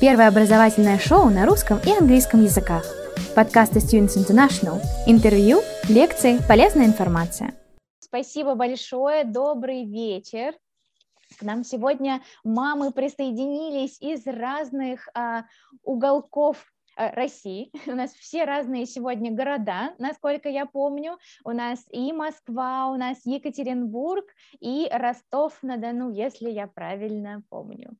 Первое образовательное шоу на русском и английском языках. Подкасты Students International. Интервью, лекции, полезная информация. Спасибо большое. Добрый вечер. К нам сегодня мамы присоединились из разных а, уголков а, России. У нас все разные сегодня города, насколько я помню. У нас и Москва, у нас Екатеринбург и Ростов-на-Дону, если я правильно помню.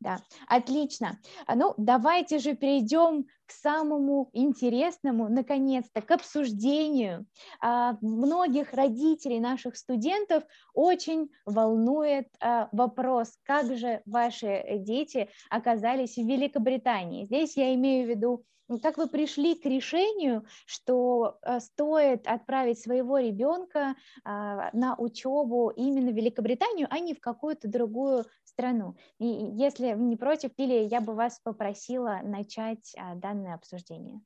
Да, отлично. А, ну, давайте же перейдем к самому интересному, наконец-то, к обсуждению. А, многих родителей наших студентов очень волнует а, вопрос, как же ваши дети оказались в Великобритании. Здесь я имею в виду ну, как вы пришли к решению, что э, стоит отправить своего ребенка а, на учебу именно в Великобританию, а не в какую-то другую страну? И если не против, Лилия, я бы вас попросила начать а, данное обсуждение.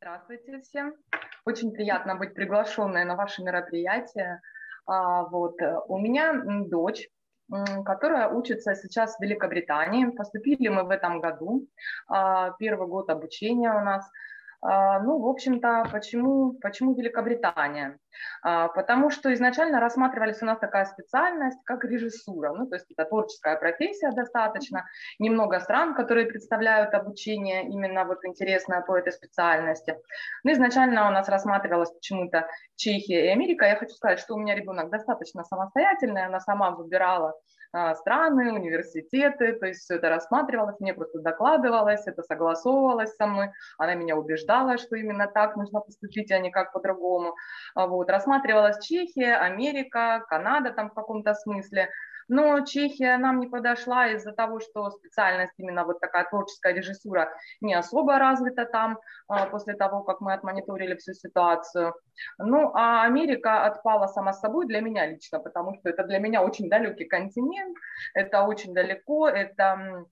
Здравствуйте всем. Очень приятно быть приглашенной на ваше мероприятие. А, вот. Э, у меня дочь которая учится сейчас в Великобритании. Поступили мы в этом году, а, первый год обучения у нас – ну, в общем-то, почему, почему Великобритания? А, потому что изначально рассматривались у нас такая специальность, как режиссура. Ну, то есть это творческая профессия достаточно. Немного стран, которые представляют обучение именно вот интересное по этой специальности. Ну, изначально у нас рассматривалась почему-то Чехия и Америка. Я хочу сказать, что у меня ребенок достаточно самостоятельный, она сама выбирала а, страны, университеты, то есть все это рассматривалось, мне просто докладывалось, это согласовывалось со мной, она меня убеждала, что именно так нужно поступить, а не как по-другому. А вот. Рассматривалась Чехия, Америка, Канада там в каком-то смысле, но Чехия нам не подошла из-за того, что специальность именно вот такая творческая режиссура не особо развита там а, после того, как мы отмониторили всю ситуацию. Ну, а Америка отпала сама собой для меня лично, потому что это для меня очень далекий континент, это очень далеко, это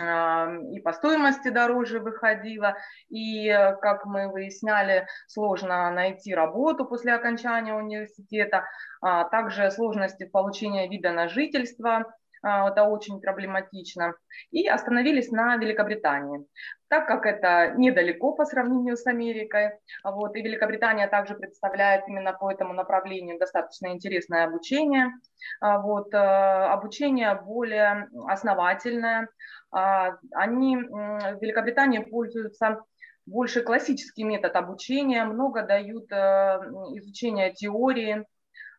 и по стоимости дороже выходило, и, как мы выясняли, сложно найти работу после окончания университета, а также сложности в получении вида на жительство, это очень проблематично, и остановились на Великобритании. Так как это недалеко по сравнению с Америкой, вот, и Великобритания также представляет именно по этому направлению достаточно интересное обучение, а, вот, обучение более основательное, а, они в Великобритании пользуются больше классический метод обучения, много дают э, изучения теории,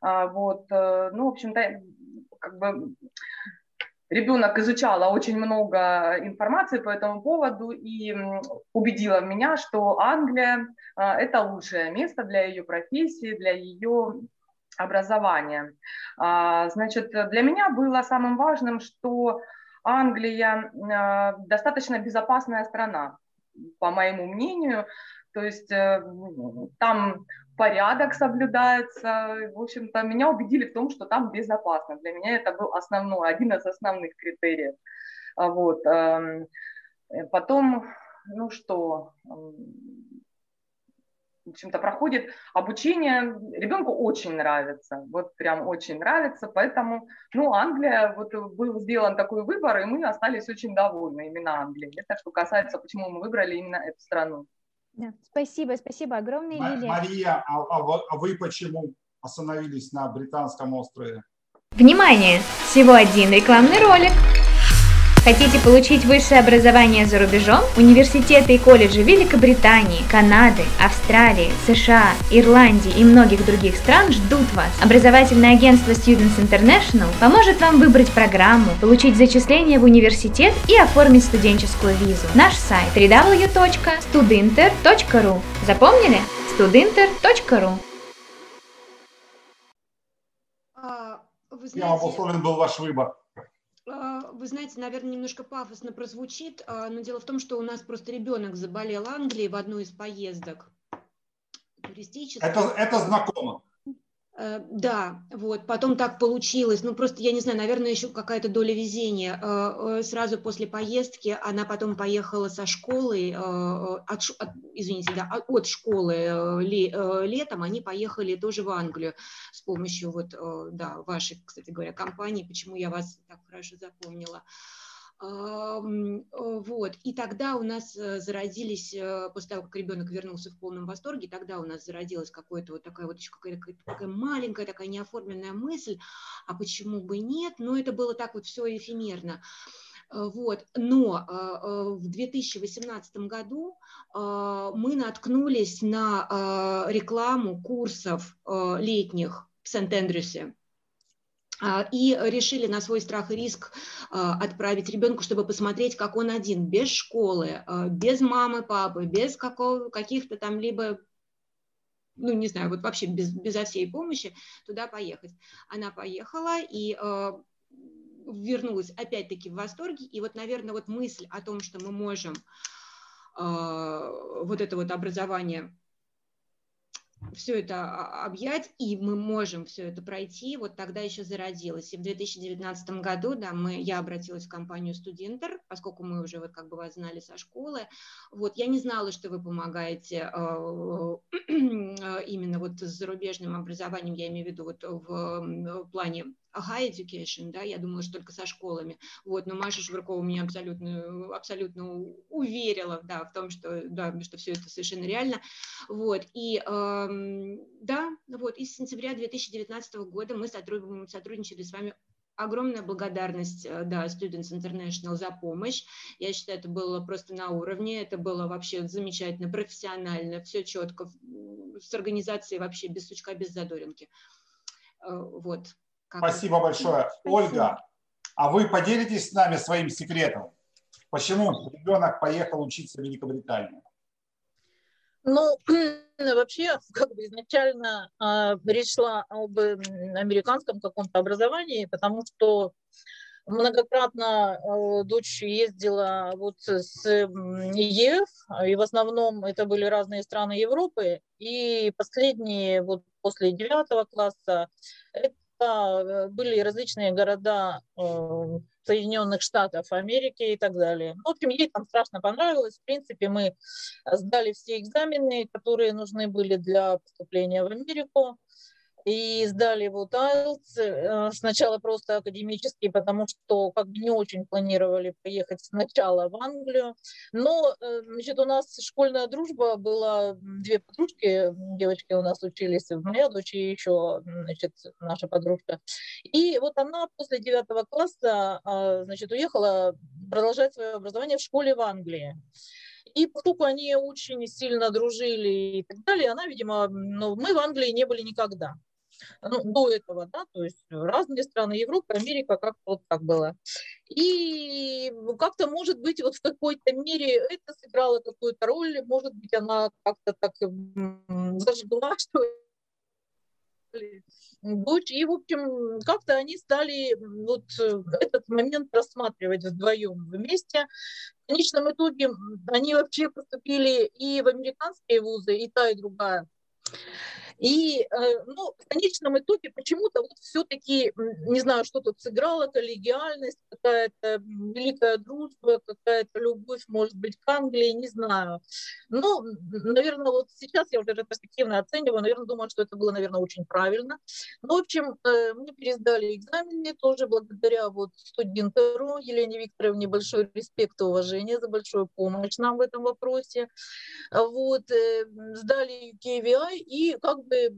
вот, э, ну, в общем-то, как бы ребенок изучала очень много информации по этому поводу и убедила меня, что Англия а, – это лучшее место для ее профессии, для ее образования. А, значит, для меня было самым важным, что Англия а, достаточно безопасная страна, по моему мнению. То есть э, там порядок соблюдается. В общем-то, меня убедили в том, что там безопасно. Для меня это был основной, один из основных критериев. А вот. Эм, потом, ну что, эм, в общем-то, проходит обучение, ребенку очень нравится, вот прям очень нравится, поэтому, ну, Англия, вот был сделан такой выбор, и мы остались очень довольны именно Англией. Это что касается, почему мы выбрали именно эту страну. Да. Спасибо, спасибо огромное, Лилия. Мария, а, а, а вы почему остановились на британском острове? Внимание! Всего один рекламный ролик. Хотите получить высшее образование за рубежом? Университеты и колледжи Великобритании, Канады, Австралии, США, Ирландии и многих других стран ждут вас. Образовательное агентство Students International поможет вам выбрать программу, получить зачисление в университет и оформить студенческую визу. Наш сайт www.studinter.ru Запомнили? studinter.ru а, вы знаете... Я обусловлен был ваш выбор. А, вы знаете, наверное, немножко пафосно прозвучит, а, но дело в том, что у нас просто ребенок заболел Англией в одну из поездок туристических. Это, это знакомо. Э, да, вот, потом так получилось, ну просто, я не знаю, наверное, еще какая-то доля везения. Э, э, сразу после поездки она потом поехала со школы, от, от, извините, да, от школы летом, они поехали тоже в Англию с помощью вот, да, вашей, кстати говоря, компании, почему я вас так хорошо запомнила. Вот. И тогда у нас э, зародились, э, после того, как ребенок вернулся в полном восторге, тогда у нас зародилась какая-то вот такая вот еще какая-то такая маленькая, такая неоформленная мысль, а почему бы нет? Но это было так вот все эфемерно. Вот. Но в 2018 году мы наткнулись на рекламу курсов летних в Сент-Эндрюсе. А, и решили на свой страх и риск а, отправить ребенку, чтобы посмотреть, как он один, без школы, а, без мамы, папы, без какого, каких-то там либо ну, не знаю, вот вообще без, безо всей помощи туда поехать. Она поехала и э, вернулась опять-таки в восторге. И вот, наверное, вот мысль о том, что мы можем э, вот это вот образование все это объять, и мы можем все это пройти, вот тогда еще зародилось. И в 2019 году, да, мы, я обратилась в компанию Студентер, поскольку мы уже вот как бы вас знали со школы. Вот, я не знала, что вы помогаете э, именно вот с зарубежным образованием, я имею в виду вот в плане high education, да, я думала, что только со школами, вот, но Маша Швыркова меня абсолютно, абсолютно уверила, да, в том, что, да, что все это совершенно реально, вот, и, эм, да, вот, и с сентября 2019 года мы сотрудничали с вами огромная благодарность, э, да, Students International за помощь. Я считаю, это было просто на уровне, это было вообще замечательно, профессионально, все четко, с организацией вообще без сучка, без задоринки. Э, вот. Как Спасибо большое. Спасибо. Ольга, а вы поделитесь с нами своим секретом? Почему ребенок поехал учиться в Великобританию? Ну, вообще, как бы изначально э, речь шла об американском каком-то образовании, потому что многократно э, дочь ездила вот с ЕФ, и в основном это были разные страны Европы, и последние, вот после девятого класса, это были различные города э, Соединенных Штатов Америки и так далее. В общем, ей там страшно понравилось. В принципе, мы сдали все экзамены, которые нужны были для поступления в Америку и сдали вот IELTS, э, сначала просто академический, потому что как бы не очень планировали поехать сначала в Англию, но э, значит, у нас школьная дружба была, две подружки, девочки у нас учились, моя дочь и еще значит, наша подружка, и вот она после девятого класса а, значит, уехала продолжать свое образование в школе в Англии. И поскольку они очень сильно дружили и так далее, она, видимо, ну, мы в Англии не были никогда ну, до этого, да, то есть разные страны Европы, Америка, как-то вот так было. И как-то, может быть, вот в какой-то мере это сыграло какую-то роль, может быть, она как-то так зажгла, что дочь, и, в общем, как-то они стали вот этот момент рассматривать вдвоем вместе. В конечном итоге они вообще поступили и в американские вузы, и та, и другая. И э, ну, в конечном итоге почему-то вот все-таки, не знаю, что тут сыграло, коллегиальность, какая-то великая дружба, какая-то любовь, может быть, к Англии, не знаю. Но, наверное, вот сейчас я уже ретроспективно оцениваю, наверное, думаю, что это было, наверное, очень правильно. Ну, в общем, э, мы пересдали экзамены тоже благодаря вот студентеру Елене Викторовне большой респект и уважение за большую помощь нам в этом вопросе. Вот, э, сдали KVI и как бы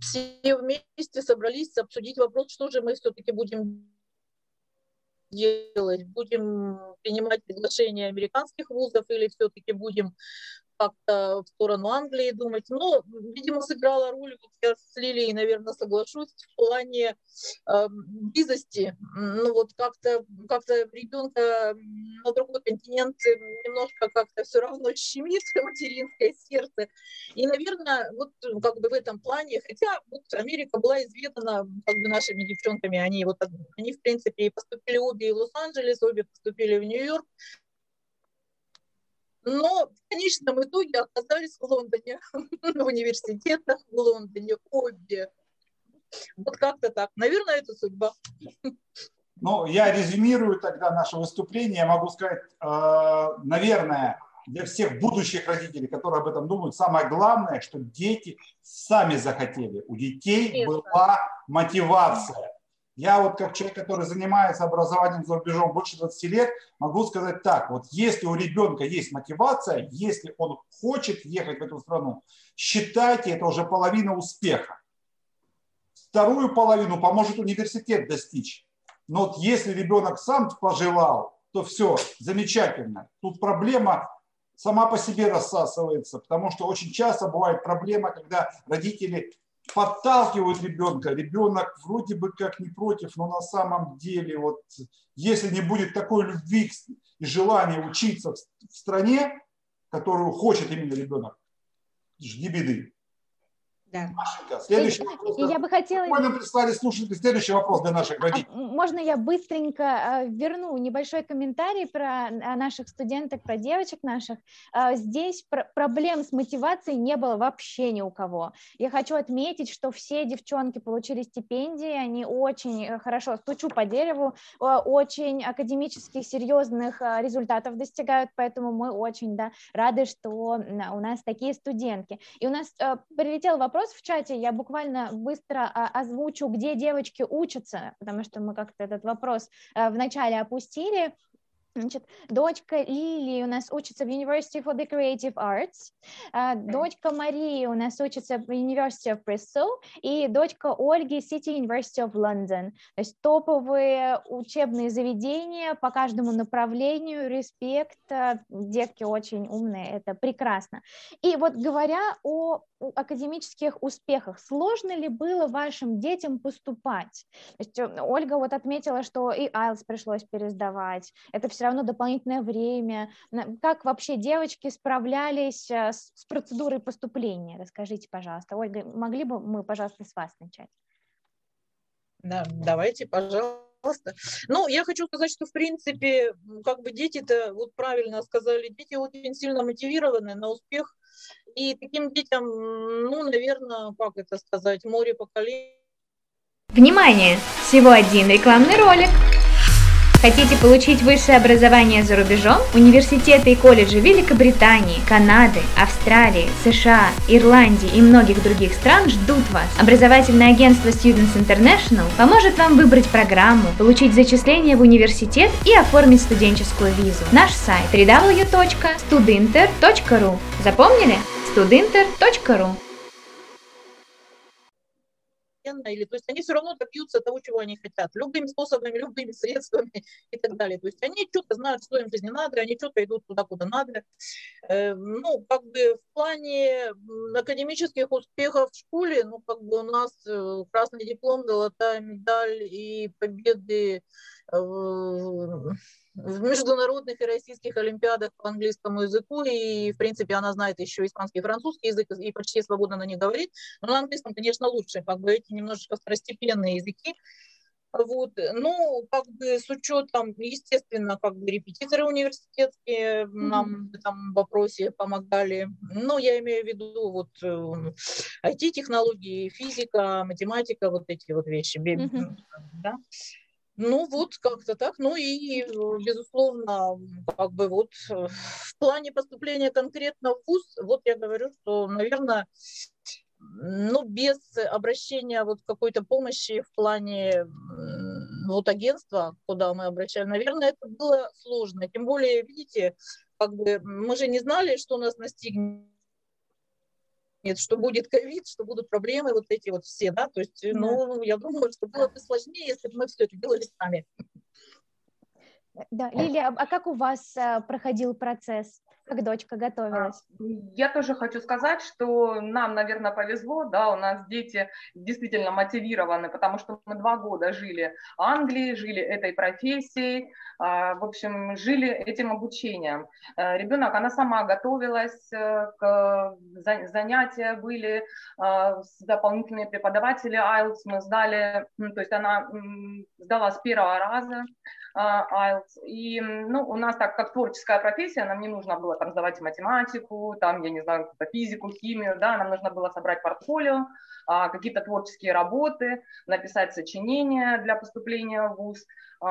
все вместе собрались обсудить вопрос, что же мы все-таки будем делать? Будем принимать приглашения американских вузов или все-таки будем как-то в сторону Англии думать. Но, видимо, сыграла роль, вот я с Лилией, наверное, соглашусь, в плане э, близости. Ну вот как-то как ребенка на другой континент немножко как-то все равно щемит материнское сердце. И, наверное, вот как бы в этом плане, хотя вот Америка была изведана как бы нашими девчонками, они вот они, в принципе, и поступили обе в Лос-Анджелес, обе поступили в Нью-Йорк, но в конечном итоге оказались в Лондоне, в университетах в Лондоне, обе. Вот как-то так. Наверное, это судьба. Ну, я резюмирую тогда наше выступление. Я могу сказать, э, наверное, для всех будущих родителей, которые об этом думают, самое главное, что дети сами захотели. У детей была мотивация. Я вот как человек, который занимается образованием за рубежом больше 20 лет, могу сказать так, вот если у ребенка есть мотивация, если он хочет ехать в эту страну, считайте, это уже половина успеха. Вторую половину поможет университет достичь. Но вот если ребенок сам пожелал, то все, замечательно. Тут проблема сама по себе рассасывается, потому что очень часто бывает проблема, когда родители подталкивают ребенка, ребенок вроде бы как не против, но на самом деле вот если не будет такой любви и желания учиться в стране, которую хочет именно ребенок, жди беды. Да. Машенька, следующий и, вопрос. И я бы хотела... Мы прислали слушатели следующий вопрос для наших родителей. А, можно я быстренько а, верну небольшой комментарий про а, наших студенток, про девочек наших? Здесь проблем с мотивацией не было вообще ни у кого. Я хочу отметить, что все девчонки получили стипендии, они очень э, хорошо, стучу по дереву, очень академических серьезных результатов достигают, поэтому мы очень да, рады, что у нас такие студентки. И у нас прилетел вопрос, вопрос в чате, я буквально быстро а, озвучу, где девочки учатся, потому что мы как-то этот вопрос а, вначале опустили. Значит, дочка Лили у нас учится в University for the Creative Arts, а, дочка Марии у нас учится в University of Bristol, и дочка Ольги City University of London. То есть топовые учебные заведения по каждому направлению, респект, детки очень умные, это прекрасно. И вот говоря о академических успехах, сложно ли было вашим детям поступать? То есть э, Ольга вот отметила, что и IELTS пришлось пересдавать, это все равно дополнительное время. Как вообще девочки справлялись э, с, с процедурой поступления? Расскажите, пожалуйста. Ольга, могли бы мы, пожалуйста, с вас начать? Да, давайте, пожалуйста. Ну, я хочу сказать, что, в принципе, как бы дети-то, вот правильно сказали, дети очень сильно мотивированы на успех, и таким детям, ну, наверное, как это сказать, море поколений. Внимание! Всего один рекламный ролик. Хотите получить высшее образование за рубежом? Университеты и колледжи Великобритании, Канады, Австралии, США, Ирландии и многих других стран ждут вас. Образовательное агентство Students International поможет вам выбрать программу, получить зачисление в университет и оформить студенческую визу. Наш сайт www.studinter.ru Запомнили? studinter.ru или то есть они все равно добьются того, чего они хотят, любыми способами, любыми средствами и так далее. То есть они что-то знают, что им в жизни надо, они что-то идут туда, куда надо. Э, ну, как бы в плане академических успехов в школе, ну, как бы у нас э, красный диплом, золотая медаль и победы международных и российских олимпиадах по английскому языку, и, в принципе, она знает еще испанский и французский язык, и почти свободно на них говорит, но на английском, конечно, лучше, как бы эти немножечко второстепенные языки, вот. Ну, как бы с учетом, естественно, как бы репетиторы университетские mm-hmm. нам в этом вопросе помогали. Ну, я имею в виду вот IT-технологии, э, физика, математика, вот эти вот вещи. Mm-hmm. Да? Ну вот как-то так. Ну и, безусловно, как бы вот э, в плане поступления конкретно в ВУЗ, вот я говорю, что, наверное, ну, без обращения вот какой-то помощи в плане вот агентства, куда мы обращали, наверное, это было сложно. Тем более, видите, как бы мы же не знали, что нас настигнет нет, что будет ковид, что будут проблемы вот эти вот все, да, то есть, ну, я думаю, что было бы сложнее, если бы мы все это делали сами. Да, Лилия, а как у вас э, проходил процесс? Как дочка готовилась? А, я тоже хочу сказать, что нам, наверное, повезло, да, у нас дети действительно мотивированы, потому что мы два года жили в Англии, жили этой профессией, а, в общем, жили этим обучением. Э, Ребенок, она сама готовилась, э, к занятия были с дополнительными преподаватели IELTS, мы сдали, то есть она сдала с первого раза, IELTS. И ну, у нас так как творческая профессия, нам не нужно было там сдавать математику, там, я не знаю, физику, химию, да, нам нужно было собрать портфолио, а, какие-то творческие работы, написать сочинения для поступления в ВУЗ.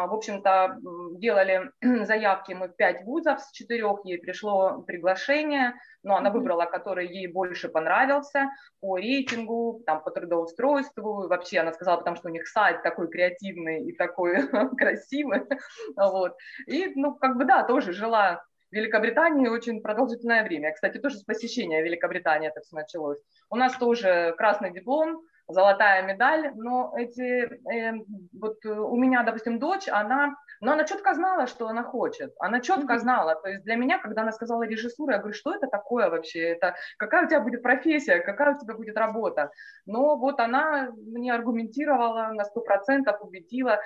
В общем-то, делали заявки мы в пять вузов, с четырех ей пришло приглашение, но она выбрала, который ей больше понравился по рейтингу, там, по трудоустройству, вообще она сказала, потому что у них сайт такой креативный и такой красивый, вот, и, ну, как бы, да, тоже жила в Великобритании очень продолжительное время. Кстати, тоже с посещения Великобритании это все началось. У нас тоже красный диплом, золотая медаль, но эти, э, вот у меня, допустим, дочь, она, но она четко знала, что она хочет, она четко знала, то есть для меня, когда она сказала режиссура, я говорю, что это такое вообще, это какая у тебя будет профессия, какая у тебя будет работа, но вот она мне аргументировала на сто процентов, убедила,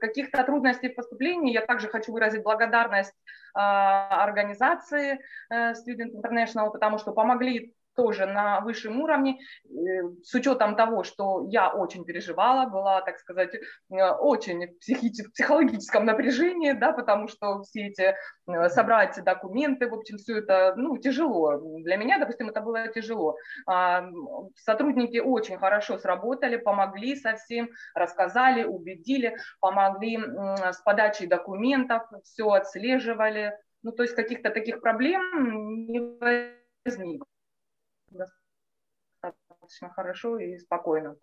каких-то трудностей в поступлении, я также хочу выразить благодарность а, организации э, Student International, потому что помогли тоже на высшем уровне, э, с учетом того, что я очень переживала, была, так сказать, э, очень в психи- психологическом напряжении, да, потому что все эти э, собрать документы, в общем, все это, ну, тяжело. Для меня, допустим, это было тяжело. А, сотрудники очень хорошо сработали, помогли совсем, рассказали, убедили, помогли с подачей документов, все отслеживали. Ну, то есть каких-то таких проблем не возникло достаточно хорошо и спокойно.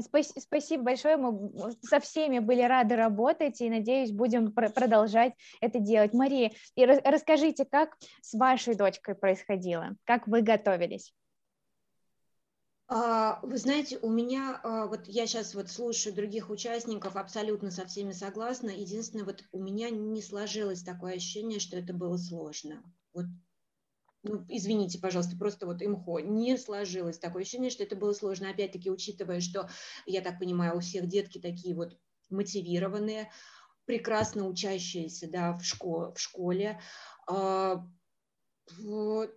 Спасибо большое. Мы со всеми были рады работать и, надеюсь, будем продолжать это делать. Мария, и расскажите, как с вашей дочкой происходило? Как вы готовились? А, вы знаете, у меня, а, вот я сейчас вот слушаю других участников, абсолютно со всеми согласна. Единственное, вот у меня не сложилось такое ощущение, что это было сложно. Вот ну, извините, пожалуйста, просто вот имхо, не сложилось. Такое ощущение, что это было сложно. Опять-таки, учитывая, что, я так понимаю, у всех детки такие вот мотивированные, прекрасно учащиеся да, в, школе, в школе. А, вот.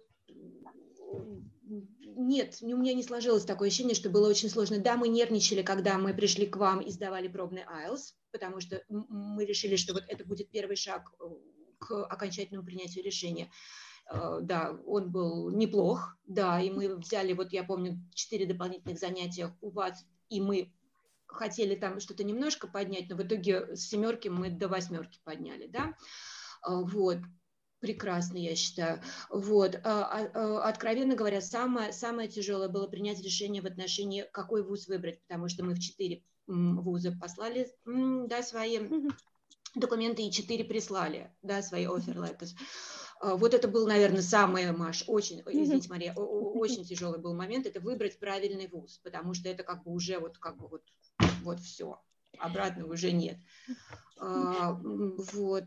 Нет, у меня не сложилось такое ощущение, что было очень сложно. Да, мы нервничали, когда мы пришли к вам и сдавали пробный IELTS, потому что мы решили, что вот это будет первый шаг э, к окончательному принятию решения. Э, да, он был неплох, да, и мы взяли, вот я помню, четыре дополнительных занятия у вас, и мы хотели там что-то немножко поднять, но в итоге с семерки мы до восьмерки подняли, да, э, вот, прекрасно, я считаю. Вот. А, а, откровенно говоря, самое, самое тяжелое было принять решение в отношении, какой вуз выбрать, потому что мы в четыре вуза послали да, свои документы и четыре прислали, да, свои offer letters. А, вот это был, наверное, самый, Маш, очень, извините, Мария, очень тяжелый был момент, это выбрать правильный вуз, потому что это как бы уже вот как бы вот, вот все, обратно уже нет. А, вот,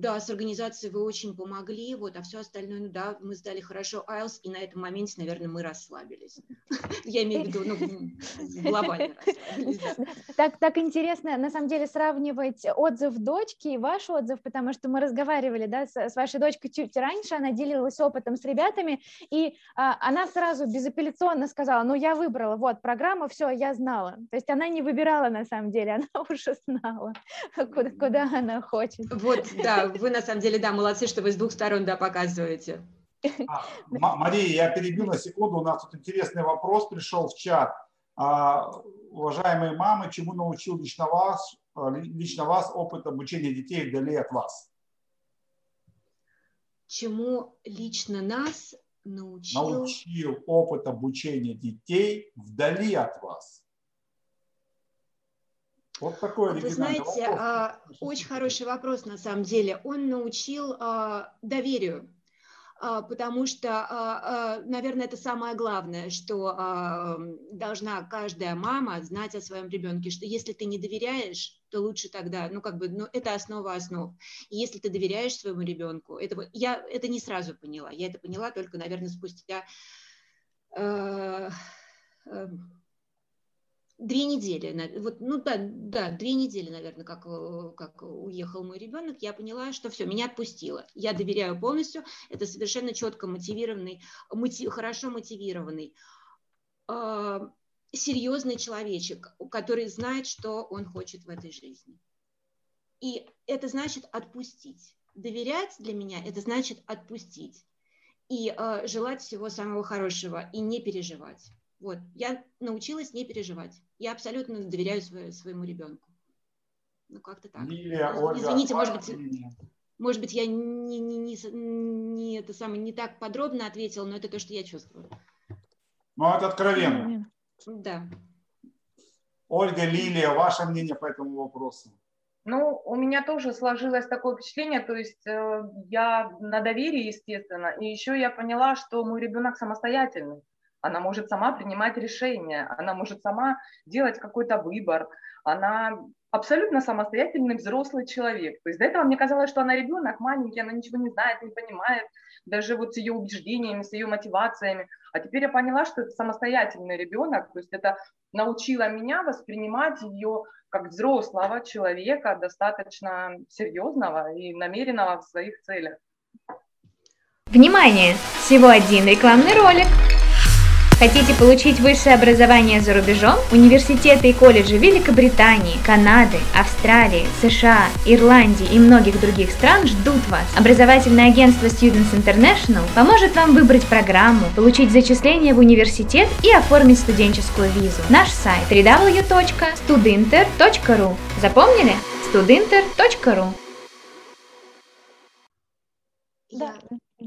да, с организацией вы очень помогли, вот, а все остальное, ну да, мы сдали хорошо IELTS, и на этом моменте, наверное, мы расслабились. Я имею в виду, ну, глобально Так, так интересно, на самом деле, сравнивать отзыв дочки и ваш отзыв, потому что мы разговаривали, да, с, с вашей дочкой чуть раньше, она делилась опытом с ребятами, и а, она сразу безапелляционно сказала, ну, я выбрала, вот, программа, все, я знала. То есть она не выбирала, на самом деле, она уже знала, куда куда она хочет. Вот, да, вы на самом деле, да, молодцы, что вы с двух сторон, да, показываете. А, Мария, я перебью на секунду, у нас тут интересный вопрос пришел в чат. А, уважаемые мамы, чему научил лично вас, лично вас опыт обучения детей вдали от вас? Чему лично нас научил? Научил опыт обучения детей вдали от вас. Вот такой Вы знаете, вопрос. А, очень хороший вопрос на самом деле. Он научил а, доверию, а, потому что, наверное, это самое главное, что должна каждая мама знать о своем ребенке, что если ты не доверяешь, то лучше тогда, ну как бы, ну это основа основ. И если ты доверяешь своему ребенку, это я это не сразу поняла, я это поняла только, наверное, спустя две недели, вот, ну да, да, две недели, наверное, как, э, как уехал мой ребенок, я поняла, что все, меня отпустило. Я доверяю полностью, это совершенно четко мотивированный, мотив, хорошо мотивированный, э, серьезный человечек, который знает, что он хочет в этой жизни. И это значит отпустить. Доверять для меня это значит отпустить и э, желать всего самого хорошего и не переживать. Вот, я научилась не переживать. Я абсолютно доверяю свое, своему ребенку. Ну, как-то так. Лилия, Ну, Ольга, Извините, может быть, может быть, я не, не, не, не, это самое, не так подробно ответила, но это то, что я чувствую. Ну, это откровенно. Да. Ольга, Лилия, ваше мнение по этому вопросу? Ну, у меня тоже сложилось такое впечатление, то есть э, я на доверии, естественно, и еще я поняла, что мой ребенок самостоятельный. Она может сама принимать решения, она может сама делать какой-то выбор, она абсолютно самостоятельный взрослый человек. То есть до этого мне казалось, что она ребенок маленький, она ничего не знает, не понимает, даже вот с ее убеждениями, с ее мотивациями. А теперь я поняла, что это самостоятельный ребенок, то есть это научило меня воспринимать ее как взрослого человека, достаточно серьезного и намеренного в своих целях. Внимание! Всего один рекламный ролик. Хотите получить высшее образование за рубежом? Университеты и колледжи Великобритании, Канады, Австралии, США, Ирландии и многих других стран ждут вас. Образовательное агентство Students International поможет вам выбрать программу, получить зачисление в университет и оформить студенческую визу. Наш сайт www.studinter.ru Запомнили? studinter.ru Да,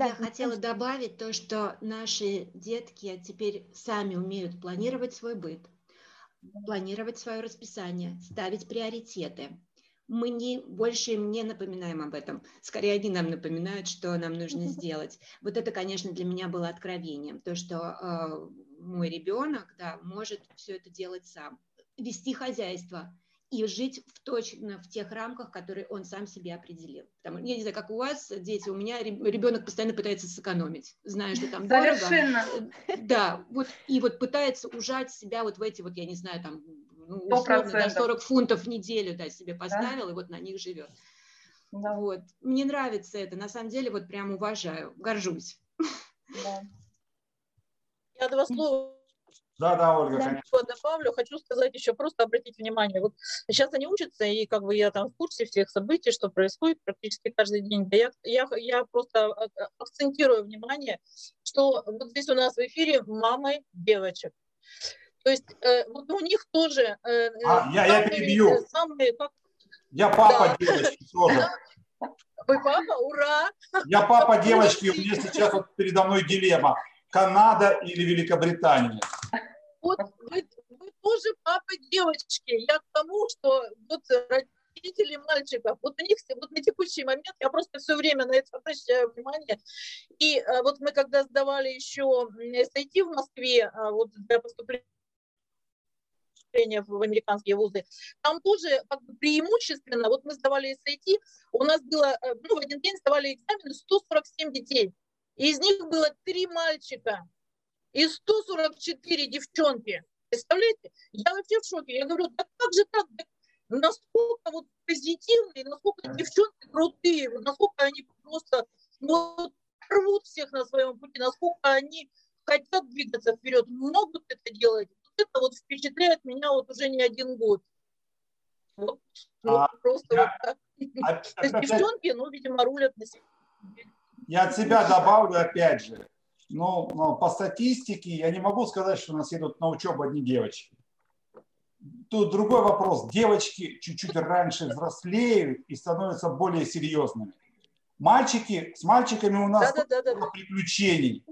да, Я хотела добавить то, что наши детки теперь сами умеют планировать свой быт, планировать свое расписание, ставить приоритеты. Мы не, больше им не напоминаем об этом. Скорее, они нам напоминают, что нам нужно сделать. Вот это, конечно, для меня было откровением. То, что э, мой ребенок да, может все это делать сам. Вести хозяйство и жить в точно в тех рамках, которые он сам себе определил. Потому, я не знаю, как у вас дети, у меня реб- ребенок постоянно пытается сэкономить, зная, что там дорого. Совершенно. Да, вот и вот пытается ужать себя вот в эти вот, я не знаю, там, ну, условно, да, процентов. 40 фунтов в неделю, да, себе поставил, и вот на них живет. Да, Вот. Мне нравится это, на самом деле, вот прям уважаю, горжусь. да. Я два слова Да, да, Ольга, Да. конечно. Добавлю, хочу сказать еще, просто обратить внимание, вот сейчас они учатся, и как бы я там в курсе всех событий, что происходит практически каждый день. Я, я, я просто а- а- акцентирую внимание, что вот здесь у нас в эфире мамы девочек. То есть э, вот у них тоже э, э, А, я- я перебью. э, самые, как Я папа Да. девочки тоже. вы папа, ура! Я папа девочки, у меня сейчас вот передо мной дилемма. Канада или Великобритания? Вот вы, вы тоже папы девочки. Я к тому, что вот родители мальчиков, вот у них вот на текущий момент, я просто все время на это обращаю внимание. И э, вот мы когда сдавали еще SAT в Москве, а, вот для поступления в американские вузы, там тоже как бы преимущественно, вот мы сдавали SAT, у нас было, э, ну, в один день сдавали экзамены 147 детей. И из них было три мальчика и 144 девчонки. Представляете? Я вообще в шоке. Я говорю, да как же так? Насколько вот позитивные, насколько девчонки крутые, насколько они просто вот, рвут всех на своем пути, насколько они хотят двигаться вперед, могут это делать. Вот это вот впечатляет меня вот уже не один год. Вот, вот А, просто я- вот так. А- То есть опять- девчонки, ну, видимо, рулят на себе. Я от себя добавлю опять же. Ну, ну, по статистике я не могу сказать, что у нас едут на учебу одни девочки. Тут другой вопрос. Девочки чуть-чуть раньше взрослеют и становятся более серьезными. Мальчики, с мальчиками у нас Да-да-да-да. много приключений.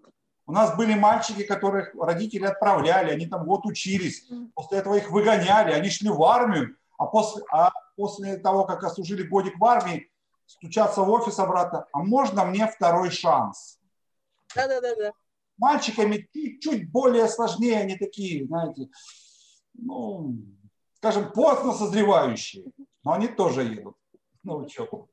У нас были мальчики, которых родители отправляли, они там год учились, после этого их выгоняли, они шли в армию, а после, а после того, как отслужили годик в армии, стучаться в офис обратно, а можно мне второй шанс? Да-да-да-да. Мальчиками чуть-чуть более сложнее, они такие, знаете, ну, скажем, поздно созревающие, но они тоже едут на учебу.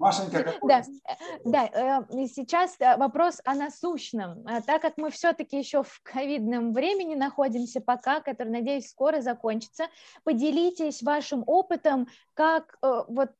Машенька, какой Да, э, да, э, и сейчас э, вопрос о насущном. Так как мы все-таки еще в ковидном времени находимся пока, который, надеюсь, скоро закончится, поделитесь вашим опытом, как э, вот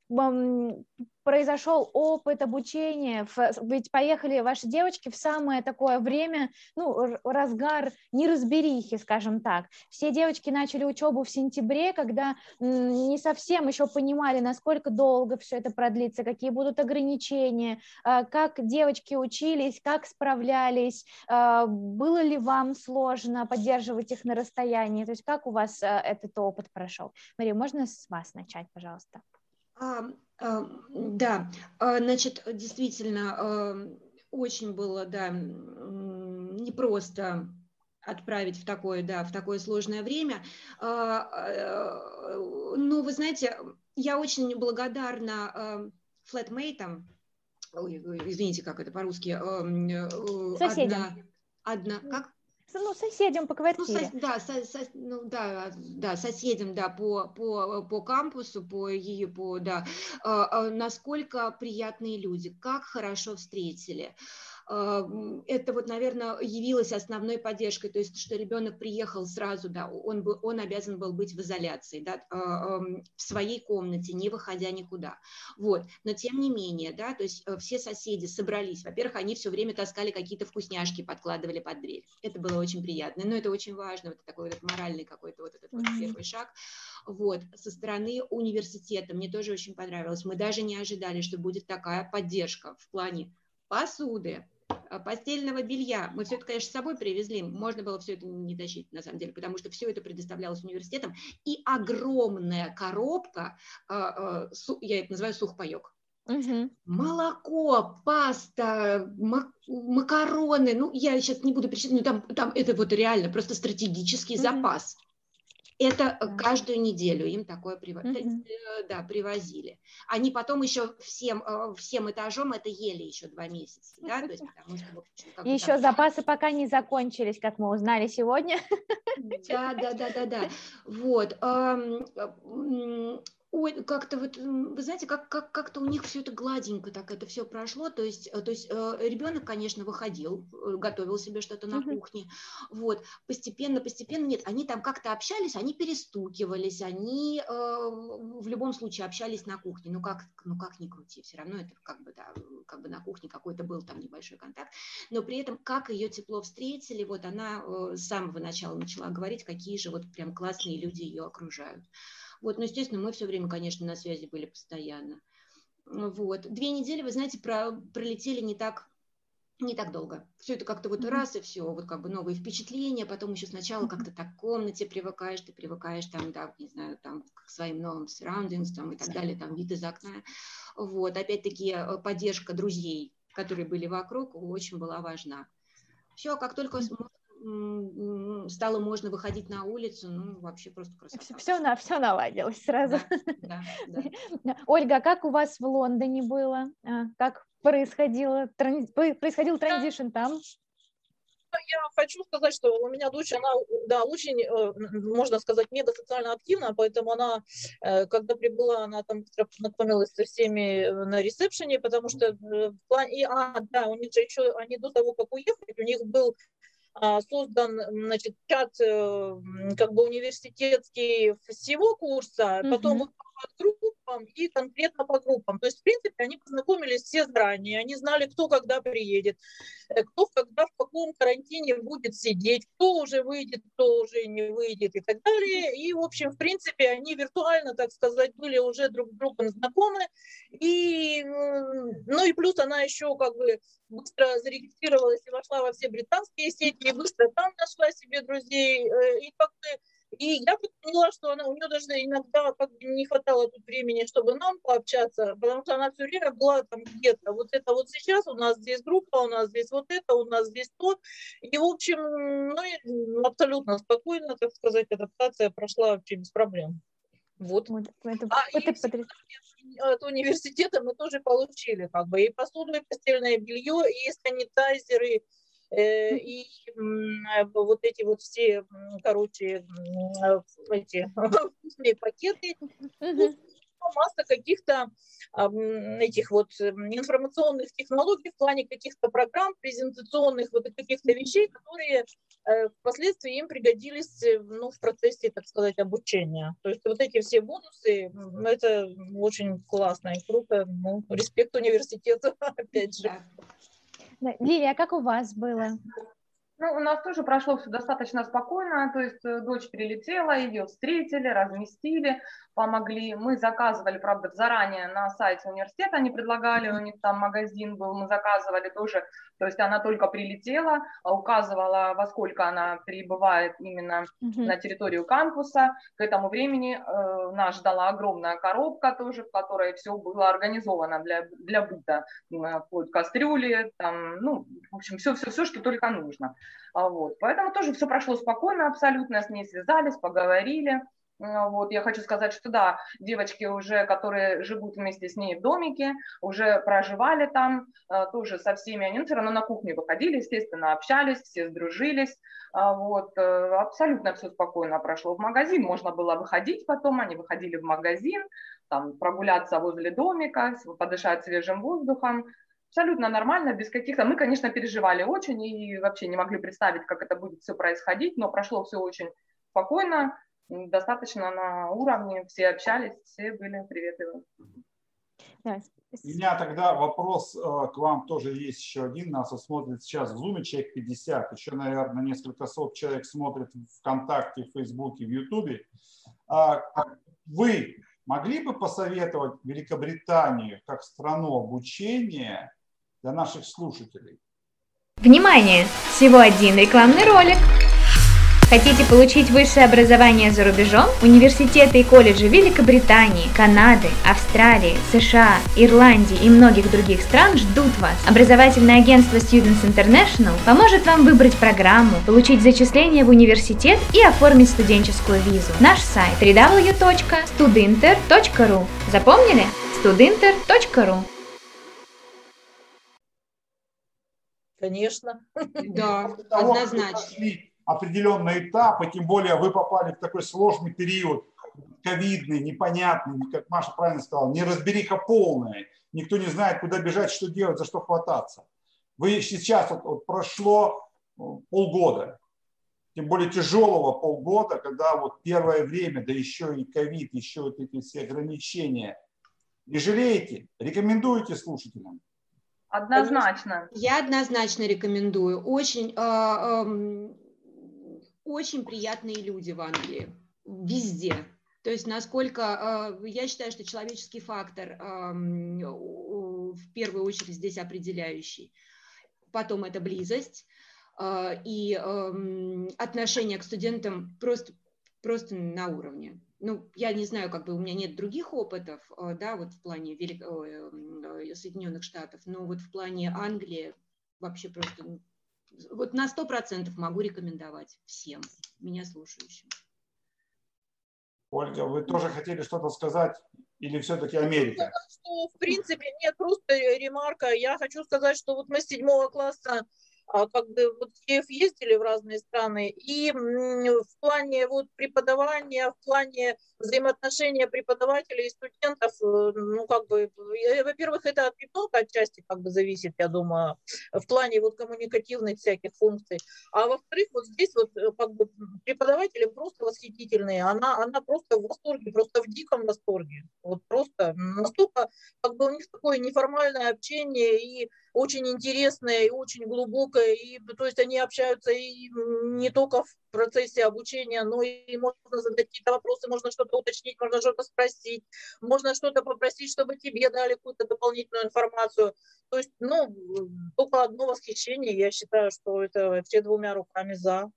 произошел опыт обучения, ведь поехали ваши девочки в самое такое время, ну, разгар неразберихи, скажем так. Все девочки начали учебу в сентябре, когда не совсем еще понимали, насколько долго все это продлится, какие будут ограничения, а, как девочки учились, как справлялись, а, было ли вам сложно поддерживать их на расстоянии, то есть как у вас а, этот опыт прошел? Мария, можно с вас начать, пожалуйста? А, а, да, а, значит, действительно, а, очень было, да, непросто отправить в такое, да, в такое сложное время. Но вы знаете, я очень благодарна флетмейтам, извините, как это по-русски, Соседям. Одна, одна, как? Ну, соседям по квартире. Ну, со, да, со, со, ну, да, да, соседям, да, по, по, по кампусу, по ее, по, да, э, насколько приятные люди, как хорошо встретили. А, это вот, наверное, явилось основной поддержкой, то есть, что ребенок приехал сразу, да, он, был, он обязан был быть в изоляции, да, а, в своей комнате, не выходя никуда, вот, но тем не менее, да, то есть э, все соседи собрались, во-первых, они все время таскали какие-то вкусняшки, подкладывали под дверь, это было очень приятно, но это очень важно, вот такой вот моральный какой-то вот этот вот первый шаг, вот, со стороны университета мне тоже очень понравилось, мы даже не ожидали, что будет такая поддержка в плане посуды, а, постельного белья. Мы все это, конечно, с собой привезли. Можно было все это не тащить, на самом деле, потому что все это предоставлялось университетом. И огромная коробка, а, а, я это называю сухпайок. Угу. Молоко, паста, макароны. Ну, я сейчас не буду перечислять, но там, там это вот реально просто стратегический угу. запас. Это да. каждую неделю им такое да, привозили. Они потом еще всем, э, всем этажом это ели еще два месяца. Да? То есть, потому что, общем, еще там... запасы пока не закончились, как мы узнали сегодня. Да, да, да, да, да. Вот. Ой, как-то вот, вы знаете, как, как, как-то у них все это гладенько так это все прошло, то есть, э, то есть э, ребенок, конечно, выходил, э, готовил себе что-то на кухне, вот, постепенно, постепенно, нет, они там как-то общались, они перестукивались, они э, в любом случае общались на кухне, ну как, ну как ни крути, все равно это как бы, да, как бы на кухне какой-то был там небольшой контакт, но при этом как ее тепло встретили, вот она э, с самого начала начала говорить, какие же вот прям классные люди ее окружают. Вот, но, естественно, мы все время, конечно, на связи были постоянно. Вот. Две недели, вы знаете, про, пролетели не так не так долго. Все это как-то вот mm-hmm. раз и все, вот как бы новые впечатления, потом еще сначала как-то так в комнате привыкаешь, ты привыкаешь там, да, не знаю, там к своим новым surroundings там и так далее, там вид из окна. Вот, опять-таки э, поддержка друзей, которые были вокруг, очень была важна. Все, как только mm-hmm стало можно выходить на улицу, ну, вообще просто красота. Все, все, на, все наладилось сразу. Да, да, да. Ольга, а как у вас в Лондоне было? А, как происходило, происходил транзишн там? Я хочу сказать, что у меня дочь, она, да, очень, э, можно сказать, мега социально активна, поэтому она, э, когда прибыла, она там познакомилась со всеми э, на ресепшене, потому что в плане, и, а, да, у них же еще, они до того, как уехать, у них был создан значит, чат э, как бы университетский всего курса, mm-hmm. потом по группам и конкретно по группам. То есть, в принципе, они познакомились все заранее, они знали, кто когда приедет, э, кто когда в каком карантине будет сидеть, кто уже выйдет, кто уже не выйдет и так далее. И, в общем, в принципе, они виртуально, так сказать, были уже друг с другом знакомы. И, ну и плюс она еще как бы быстро зарегистрировалась и вошла во все британские сети, и быстро там нашла себе друзей. Э, и как бы и я поняла, что она, у нее даже иногда как бы не хватало тут времени, чтобы нам пообщаться, потому что она все время была там где-то. Вот это вот сейчас у нас здесь группа, у нас здесь вот это, у нас здесь то. И, в общем, ну, абсолютно спокойно, так сказать, адаптация прошла вообще без проблем. Вот. вот это, а это потряс... от университета мы тоже получили как бы и посуду, и постельное белье, и санитайзеры, и вот эти вот все, короче, эти вкусные пакеты. масса каких-то этих вот информационных технологий в плане каких-то программ, презентационных вот каких-то вещей, которые э, впоследствии им пригодились э, ну, в процессе, так сказать, обучения. То есть вот эти все бонусы, это очень классно и круто. Ну, респект университету, опять же. Лилия, а как у вас было? Ну, у нас тоже прошло все достаточно спокойно, то есть э, дочь прилетела, ее встретили, разместили, помогли. Мы заказывали, правда, заранее на сайте университета, они предлагали, у них там магазин был, мы заказывали тоже, то есть она только прилетела, указывала, во сколько она прибывает именно uh-huh. на территорию кампуса. К этому времени э, нас ждала огромная коробка тоже, в которой все было организовано для, для быта, вплоть кастрюли, там, ну, в общем, все-все-все, что только нужно. А вот. Поэтому тоже все прошло спокойно абсолютно, с ней связались, поговорили. А вот, я хочу сказать, что да, девочки уже, которые живут вместе с ней в домике, уже проживали там, а, тоже со всеми, они все равно на кухне выходили, естественно, общались, все сдружились, вот, э, абсолютно все спокойно прошло. В магазин можно было выходить потом, они выходили в магазин, там, прогуляться возле домика, подышать свежим воздухом, абсолютно нормально, без каких-то... Мы, конечно, переживали очень и вообще не могли представить, как это будет все происходить, но прошло все очень спокойно, достаточно на уровне, все общались, все были приветливы. У меня тогда вопрос э, к вам тоже есть еще один. Нас смотрит сейчас в Zoom человек 50, еще, наверное, несколько сот человек смотрит в ВКонтакте, в Фейсбуке, в Ютубе. А вы могли бы посоветовать Великобританию как страну обучения для наших слушателей. Внимание! Всего один рекламный ролик. Хотите получить высшее образование за рубежом? Университеты и колледжи Великобритании, Канады, Австралии, США, Ирландии и многих других стран ждут вас. Образовательное агентство Students International поможет вам выбрать программу, получить зачисление в университет и оформить студенческую визу. Наш сайт www.studinter.ru Запомнили? studinter.ru Конечно. Да, однозначно. Определенный этап, и тем более вы попали в такой сложный период, ковидный, непонятный, как Маша правильно сказала, неразбериха полная. Никто не знает, куда бежать, что делать, за что хвататься. Вы сейчас, вот, вот прошло э, полгода, тем более тяжелого полгода, когда вот первое время, да еще и ковид, еще вот эти все ограничения. Не жалеете? Рекомендуете слушателям? Однозначно. Я однозначно рекомендую. Очень, э, э, очень приятные люди в Англии. Везде. То есть насколько э, я считаю, что человеческий фактор э, в первую очередь здесь определяющий. Потом это близость э, и э, отношение к студентам просто, просто на уровне ну, я не знаю, как бы у меня нет других опытов, э, да, вот в плане Велик... Э, Соединенных Штатов, но вот в плане Англии вообще просто, вот на сто процентов могу рекомендовать всем меня слушающим. Ольга, вы тоже хотели что-то сказать или все-таки Америка? Что, в принципе, нет, просто ремарка. Я хочу сказать, что вот мы с седьмого класса как бы вот Киев ездили в разные страны, и в плане вот преподавания, в плане взаимоотношения преподавателей и студентов, э, ну, как бы, во-первых, это от ребенка отчасти как бы зависит, я думаю, в плане вот коммуникативных всяких функций, а во-вторых, вот здесь вот э, как бы преподаватели просто восхитительные, она, она просто в восторге, просто в диком восторге, вот просто настолько, как бы у них такое неформальное общение и очень интересное и очень глубокое, и, то есть они общаются и не только в процессе обучения, но и можно задать какие-то вопросы, можно что-то уточнить, можно что-то спросить, можно что-то попросить, чтобы тебе дали какую-то дополнительную информацию. То есть, ну, только одно восхищение, я считаю, что это все двумя руками за.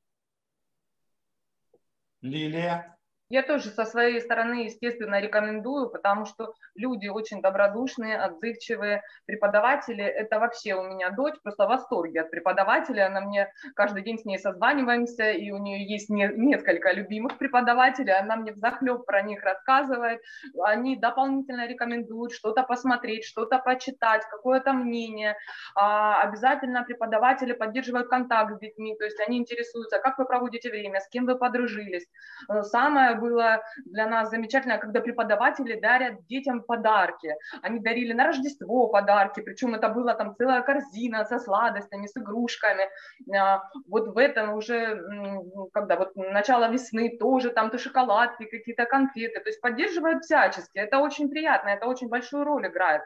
Лилия? Я тоже со своей стороны, естественно, рекомендую, потому что люди очень добродушные, отзывчивые. Преподаватели, это вообще у меня дочь просто в восторге от преподавателя. Она мне каждый день с ней созваниваемся, и у нее есть не, несколько любимых преподавателей. Она мне взахлеб про них рассказывает. Они дополнительно рекомендуют что-то посмотреть, что-то почитать, какое-то мнение. А, обязательно преподаватели поддерживают контакт с детьми, то есть они интересуются, как вы проводите время, с кем вы подружились. Самое было для нас замечательно, когда преподаватели дарят детям подарки. Они дарили на Рождество подарки, причем это была там целая корзина со сладостями, с игрушками. А, вот в этом уже, когда вот начало весны, тоже там то шоколадки, какие-то конфеты, то есть поддерживают всячески. Это очень приятно, это очень большую роль играет.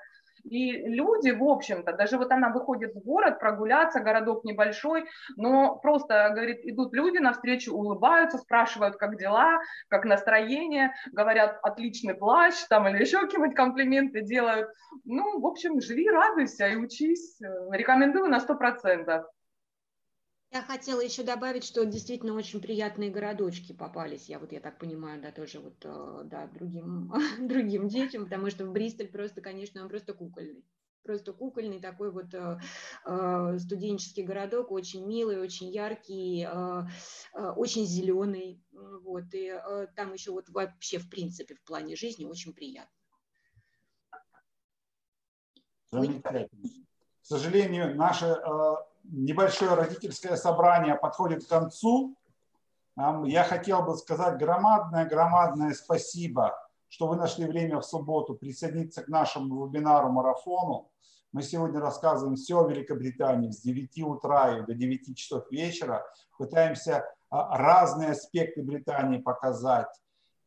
И люди, в общем-то, даже вот она выходит в город прогуляться, городок небольшой, но просто, говорит, идут люди навстречу, улыбаются, спрашивают, как дела, как настроение, говорят, отличный плащ, там, или еще какие-нибудь комплименты делают. Ну, в общем, живи, радуйся и учись. Рекомендую на сто процентов. Я хотела еще добавить, что действительно очень приятные городочки попались. Я вот, я так понимаю, да, тоже вот, э, да, другим, другим детям, потому что в Бристоль просто, конечно, он просто кукольный. Просто кукольный такой вот э, э, студенческий городок, очень милый, очень яркий, э, э, очень зеленый. Вот, и э, там еще вот вообще, в принципе, в плане жизни очень приятно. Замечательно. К сожалению, наше э, небольшое родительское собрание подходит к концу. Я хотел бы сказать громадное-громадное спасибо, что вы нашли время в субботу присоединиться к нашему вебинару-марафону. Мы сегодня рассказываем все о Великобритании с 9 утра и до 9 часов вечера. Пытаемся а, разные аспекты Британии показать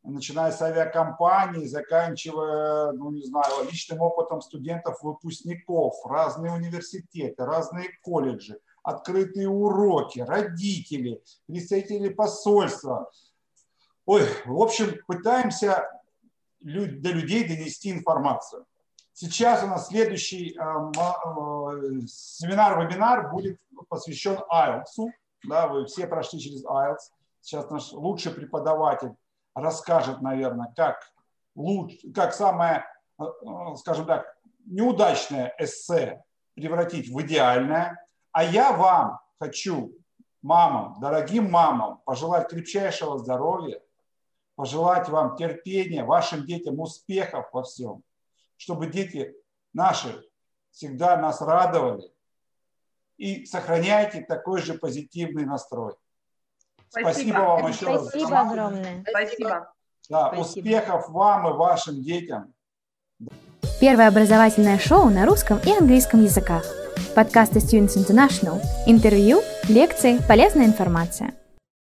начиная с авиакомпаний, заканчивая, ну не знаю, личным опытом студентов-выпускников, разные университеты, разные колледжи, открытые уроки, родители, представители посольства. Ой, в общем, пытаемся до людей донести информацию. Сейчас у нас следующий э, э, семинар-вебинар будет посвящен IELTS. Да, вы все прошли через IELTS. Сейчас наш лучший преподаватель расскажет, наверное, как, лучше, как самое, э, э, скажем так, неудачное эссе превратить в идеальное. А я вам хочу, мамам, дорогим мамам, пожелать крепчайшего здоровья, пожелать вам терпения, вашим детям успехов во всем, чтобы дети наши всегда нас радовали. И сохраняйте такой же позитивный настрой. Спасибо, Спасибо вам еще Спасибо раз. Спасибо огромное. Спасибо. Да, Спасибо. успехов вам и вашим детям. Первое образовательное шоу на русском и английском языках. Подкасты Students International. Интервью, лекции, полезная информация.